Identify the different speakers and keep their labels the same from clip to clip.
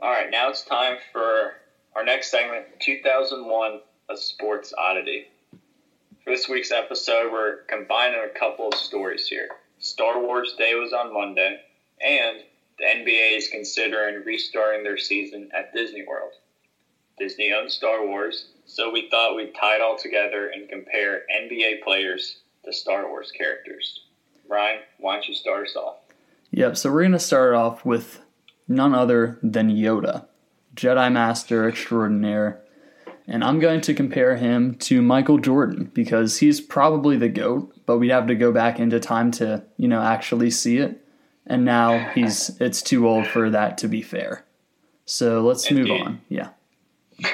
Speaker 1: All right, now it's time for our next segment 2001 A Sports Oddity. For this week's episode, we're combining a couple of stories here. Star Wars Day was on Monday, and the NBA is considering restarting their season at Disney World. Disney owns Star Wars, so we thought we'd tie it all together and compare NBA players to Star Wars characters. Ryan, why don't you start us off?
Speaker 2: Yep, so we're going to start off with none other than Yoda, Jedi Master Extraordinaire. And I'm going to compare him to Michael Jordan because he's probably the GOAT, but we'd have to go back into time to, you know, actually see it. And now he's it's too old for that to be fair. So let's Indeed. move on. Yeah.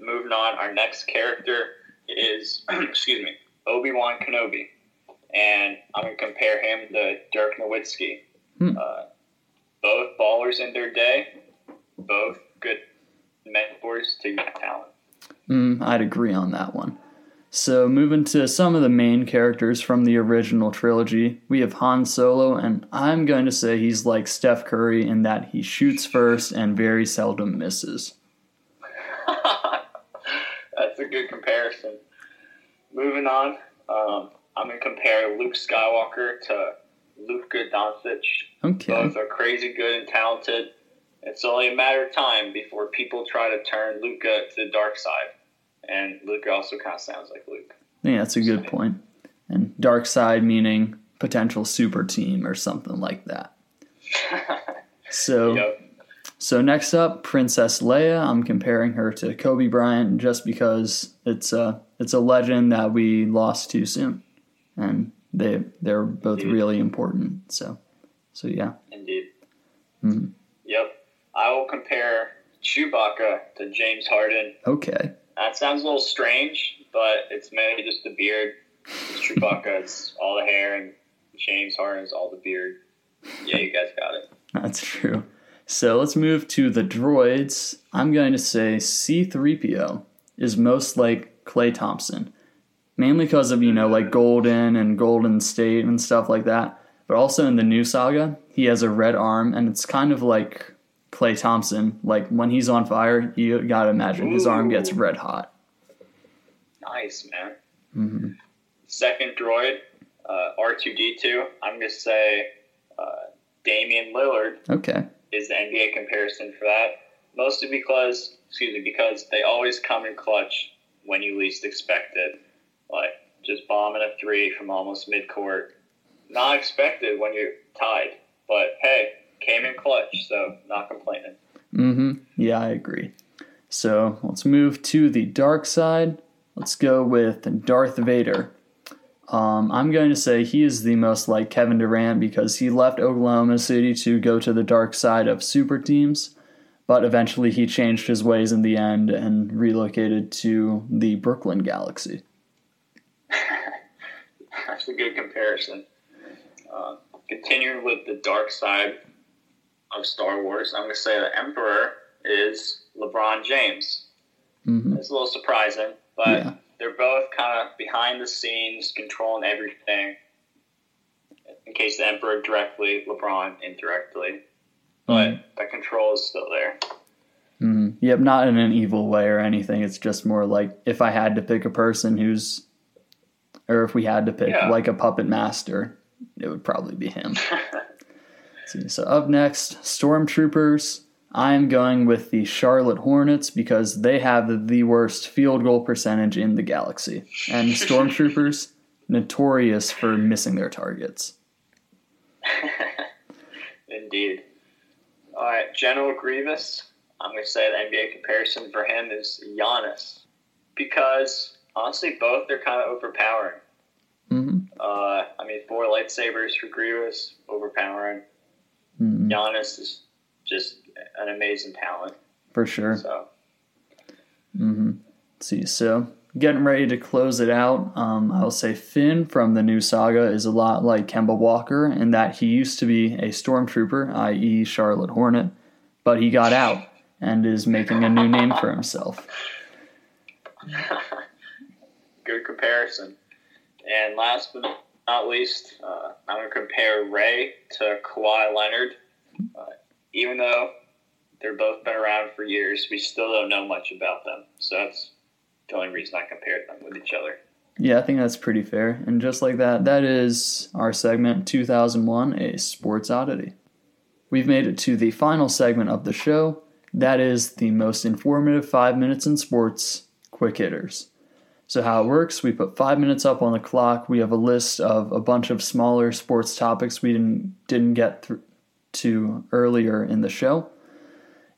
Speaker 1: Moving on, our next character is excuse me, Obi-Wan Kenobi. And I'm gonna compare him to Dirk Nowitzki. Hmm. Uh, both ballers in their day, both good mentors to young talent.
Speaker 2: Mm, I'd agree on that one. So, moving to some of the main characters from the original trilogy, we have Han Solo, and I'm going to say he's like Steph Curry in that he shoots first and very seldom misses.
Speaker 1: That's a good comparison. Moving on, um, I'm going to compare Luke Skywalker to Luka Doncic.
Speaker 2: Okay.
Speaker 1: Both are crazy good and talented. It's only a matter of time before people try to turn Luka to the dark side. And Luka also kind of sounds like Luke.
Speaker 2: Yeah, that's a good point. And dark side meaning potential super team or something like that. so, yep. so next up, Princess Leia. I'm comparing her to Kobe Bryant just because it's a it's a legend that we lost too soon, and they they're both Indeed. really important. So, so yeah.
Speaker 1: Indeed. Mm-hmm. Yep. I will compare Chewbacca to James Harden.
Speaker 2: Okay.
Speaker 1: That sounds a little strange, but it's mainly just the beard. Chewbacca is all the hair, and James Harden is all the beard. Yeah, you guys got it.
Speaker 2: That's true. So let's move to the droids. I'm going to say C3PO is most like Klay Thompson mainly because of you know like Golden and Golden State and stuff like that. But also in the new saga, he has a red arm, and it's kind of like Klay Thompson. Like when he's on fire, you gotta imagine Ooh. his arm gets red hot.
Speaker 1: Nice man. Mm-hmm. Second droid, uh, R two D two. I'm gonna say uh, Damian Lillard.
Speaker 2: Okay.
Speaker 1: Is the NBA comparison for that? Mostly because, excuse me, because they always come in clutch when you least expect it like just bombing a three from almost midcourt. Not expected when you're tied, but hey, came in clutch, so not complaining.
Speaker 2: Mm-hmm. Yeah, I agree. So let's move to the dark side. Let's go with Darth Vader. Um, I'm going to say he is the most like Kevin Durant because he left Oklahoma City to go to the dark side of super teams, but eventually he changed his ways in the end and relocated to the Brooklyn Galaxy.
Speaker 1: That's a good comparison. Uh, continuing with the dark side of Star Wars, I'm going to say the Emperor is LeBron James. Mm-hmm. It's a little surprising, but yeah. they're both kind of behind the scenes, controlling everything. In case the Emperor directly, LeBron indirectly, but mm-hmm. the control is still there.
Speaker 2: Mm-hmm. Yep, not in an evil way or anything. It's just more like if I had to pick a person who's or if we had to pick yeah. like a puppet master, it would probably be him. see, so up next, Stormtroopers. I am going with the Charlotte Hornets because they have the worst field goal percentage in the galaxy. And Stormtroopers, notorious for missing their targets.
Speaker 1: Indeed. All right, General Grievous. I'm going to say the NBA comparison for him is Giannis because honestly, both they're kind of overpowering. Mm-hmm. Uh, I mean, four lightsabers for Grievous, overpowering. Mm-hmm. Giannis is just an amazing talent.
Speaker 2: For sure.
Speaker 1: So.
Speaker 2: Mm-hmm. Let's see, so getting ready to close it out, um, I'll say Finn from the new saga is a lot like Kemba Walker in that he used to be a stormtrooper, i.e., Charlotte Hornet, but he got out and is making a new name for himself.
Speaker 1: good comparison. And last but not least, uh, I'm going to compare Rey to Kawhi Leonard. Uh, even though They're both been around for years. We still don't know much about them. So that's the only reason I compared them with each other.
Speaker 2: Yeah, I think that's pretty fair. And just like that, that is our segment 2001 A Sports Oddity. We've made it to the final segment of the show. That is the most informative five minutes in sports quick hitters. So, how it works, we put five minutes up on the clock. We have a list of a bunch of smaller sports topics we didn't, didn't get through to earlier in the show.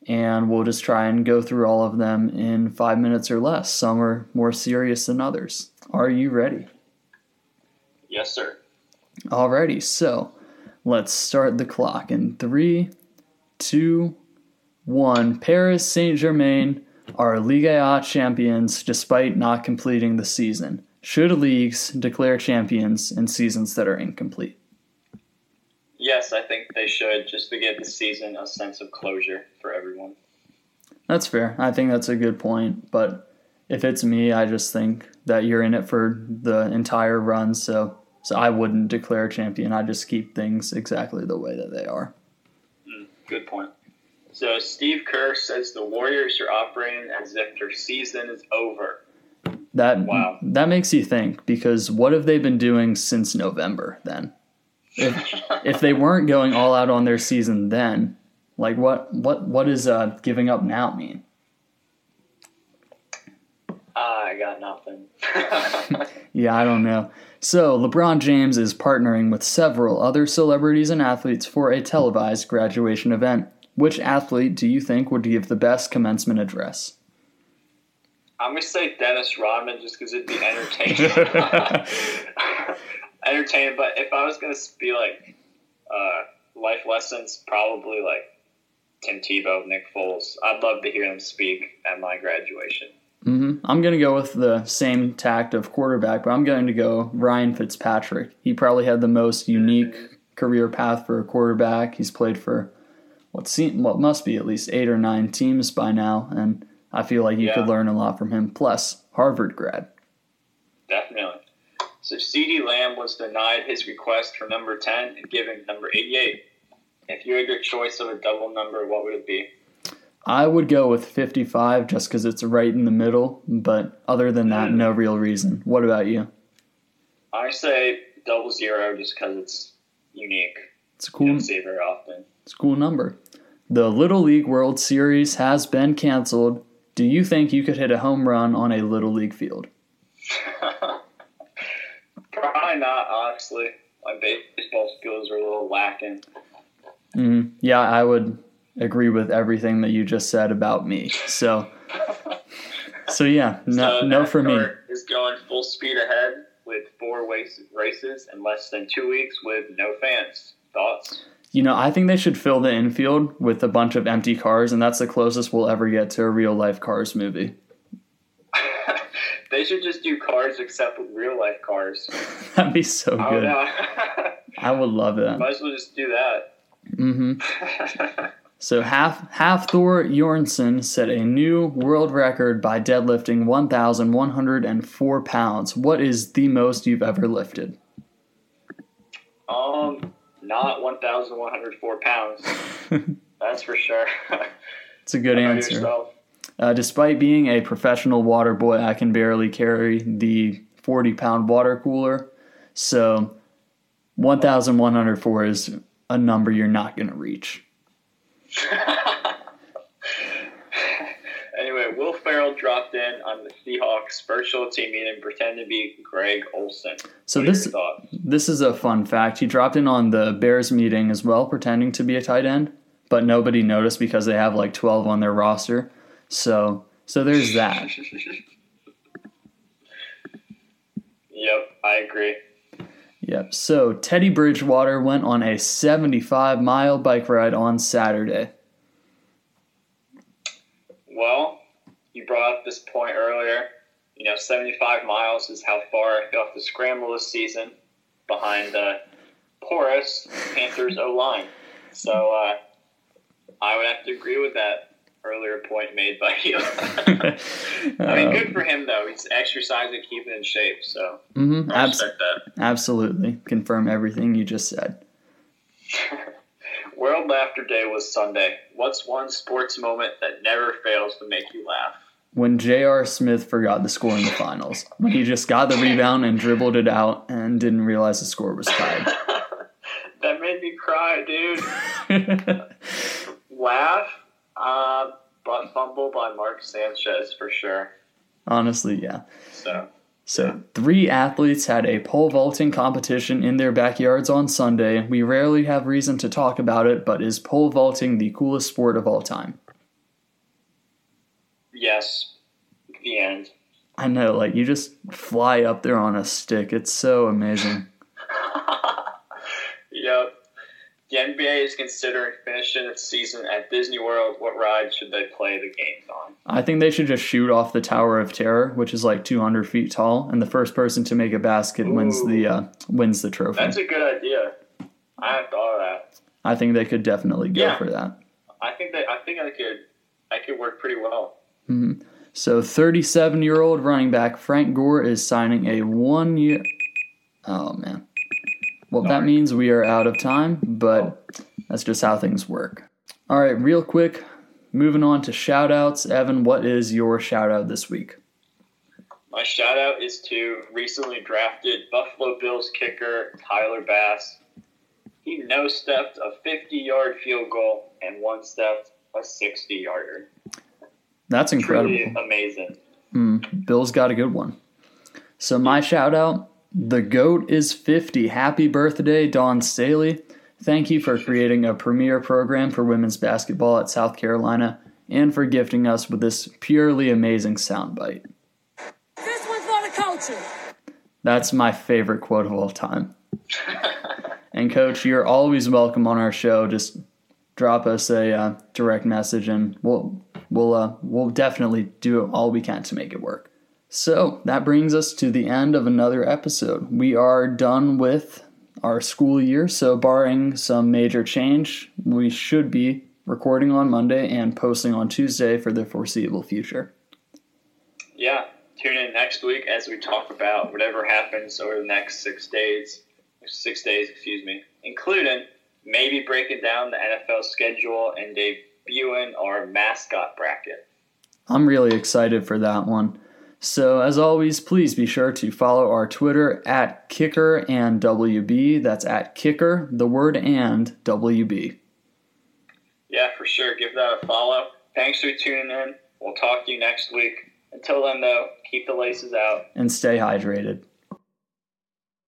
Speaker 2: And we'll just try and go through all of them in five minutes or less. Some are more serious than others. Are you ready?
Speaker 1: Yes, sir.
Speaker 2: Alrighty, so let's start the clock in three, two, one. Paris Saint Germain are Ligue A champions despite not completing the season. Should leagues declare champions in seasons that are incomplete?
Speaker 1: Yes, I think they should, just to give the season a sense of closure for everyone.
Speaker 2: That's fair. I think that's a good point. But if it's me, I just think that you're in it for the entire run. So, so I wouldn't declare a champion. I just keep things exactly the way that they are.
Speaker 1: Mm, good point. So Steve Kerr says the Warriors are operating as if their season is over.
Speaker 2: That wow. That makes you think because what have they been doing since November then? If, if they weren't going all out on their season then, like what what what does uh, giving up now mean?
Speaker 1: I got nothing.
Speaker 2: yeah, I don't know. So, LeBron James is partnering with several other celebrities and athletes for a televised graduation event. Which athlete do you think would give the best commencement address?
Speaker 1: I'm going to say Dennis Rodman just because it'd be entertaining. entertaining, but if I was going to be like uh, life lessons, probably like Tim Tebow, Nick Foles. I'd love to hear them speak at my graduation.
Speaker 2: Mm-hmm. I'm going to go with the same tact of quarterback, but I'm going to go Ryan Fitzpatrick. He probably had the most unique career path for a quarterback. He's played for what seem what must be at least eight or nine teams by now, and I feel like you yeah. could learn a lot from him. Plus, Harvard grad.
Speaker 1: Definitely. So CeeDee Lamb was denied his request for number ten and given number eighty-eight. If you had your choice of a double number, what would it be?
Speaker 2: I would go with 55 just because it's right in the middle, but other than that, mm. no real reason. What about you?
Speaker 1: I say double zero just because it's unique.
Speaker 2: It's cool.
Speaker 1: You don't see it very often.
Speaker 2: Cool number. The Little League World Series has been canceled. Do you think you could hit a home run on a Little League field?
Speaker 1: Probably not, honestly. My baseball skills are a little lacking.
Speaker 2: Mm-hmm. Yeah, I would agree with everything that you just said about me. So, so yeah, no, so no for me.
Speaker 1: Is going full speed ahead with four races in less than two weeks with no fans. Thoughts?
Speaker 2: You know, I think they should fill the infield with a bunch of empty cars, and that's the closest we'll ever get to a real life Cars movie.
Speaker 1: they should just do cars except with real life cars.
Speaker 2: That'd be so good. I would love that.
Speaker 1: Might as well just do that.
Speaker 2: Mm-hmm. So half Hafthor Bjornsson set a new world record by deadlifting 1,104 pounds. What is the most you've ever lifted?
Speaker 1: Um, not 1,104 pounds. That's for sure.
Speaker 2: It's a good answer. Uh, despite being a professional water boy, I can barely carry the 40 pound water cooler. So 1,104 is a number you're not going to reach.
Speaker 1: Will Ferrell dropped in on the Seahawks virtual team meeting, pretending to be Greg Olsen.
Speaker 2: So this this is a fun fact. He dropped in on the Bears meeting as well, pretending to be a tight end, but nobody noticed because they have like twelve on their roster. So so there's that.
Speaker 1: yep, I agree.
Speaker 2: Yep. So Teddy Bridgewater went on a 75 mile bike ride on Saturday.
Speaker 1: Well, you brought up this point earlier. You know, 75 miles is how far he'll have to scramble this season behind the porous Panthers O line. So uh, I would have to agree with that earlier point made by you. I mean, good for him though. He's exercising, keeping in shape. So
Speaker 2: mm-hmm. I respect Abs- that. Absolutely, confirm everything you just said.
Speaker 1: World Laughter Day was Sunday. What's one sports moment that never fails to make you laugh?
Speaker 2: When J.R. Smith forgot the score in the finals. When he just got the rebound and dribbled it out and didn't realize the score was tied.
Speaker 1: that made me cry, dude. laugh, uh, but fumble by Mark Sanchez for sure.
Speaker 2: Honestly, yeah.
Speaker 1: So
Speaker 2: so, three athletes had a pole vaulting competition in their backyards on Sunday. We rarely have reason to talk about it, but is pole vaulting the coolest sport of all time?
Speaker 1: Yes. The end.
Speaker 2: I know, like, you just fly up there on a stick. It's so amazing.
Speaker 1: yep. The NBA is considering finishing its season at Disney World. What ride should they play the games on?
Speaker 2: I think they should just shoot off the Tower of Terror, which is like 200 feet tall, and the first person to make a basket Ooh. wins the uh, wins the trophy.
Speaker 1: That's a good idea. I have thought of that.
Speaker 2: I think they could definitely go yeah. for that.
Speaker 1: I think that I think I could I could work pretty well.
Speaker 2: Mm-hmm. So 37 year old running back Frank Gore is signing a one year. Oh man. Well, Sorry. that means we are out of time, but that's just how things work. All right, real quick, moving on to shout outs. Evan, what is your shout out this week?
Speaker 1: My shout out is to recently drafted Buffalo Bills kicker Tyler Bass. He no stepped a 50 yard field goal and one stepped a 60 yarder.
Speaker 2: That's incredible.
Speaker 1: Truly amazing.
Speaker 2: Mm, Bill's got a good one. So, my shout out the GOAT is 50. Happy birthday, Dawn Staley. Thank you for creating a premier program for women's basketball at South Carolina and for gifting us with this purely amazing soundbite.
Speaker 3: This one's for the culture.
Speaker 2: That's my favorite quote of all time. and, Coach, you're always welcome on our show. Just drop us a uh, direct message, and we'll we'll uh, we'll definitely do all we can to make it work. So that brings us to the end of another episode. We are done with our school year, so barring some major change, we should be recording on Monday and posting on Tuesday for the foreseeable future.
Speaker 1: Yeah, tune in next week as we talk about whatever happens over the next six days. Six days, excuse me, including maybe breaking down the NFL schedule and debuting our mascot bracket.
Speaker 2: I'm really excited for that one. So, as always, please be sure to follow our Twitter at Kicker and WB. That's at Kicker, the word and WB.
Speaker 1: Yeah, for sure. Give that a follow. Thanks for tuning in. We'll talk to you next week. Until then, though, keep the laces out
Speaker 2: and stay hydrated.